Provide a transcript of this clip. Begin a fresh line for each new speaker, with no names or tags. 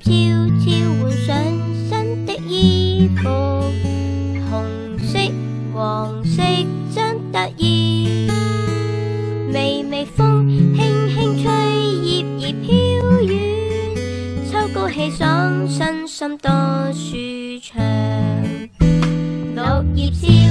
悄悄换上新的衣服红色黄色真得意。微微风轻轻吹叶儿飘远秋高气爽身心多舒畅。落叶知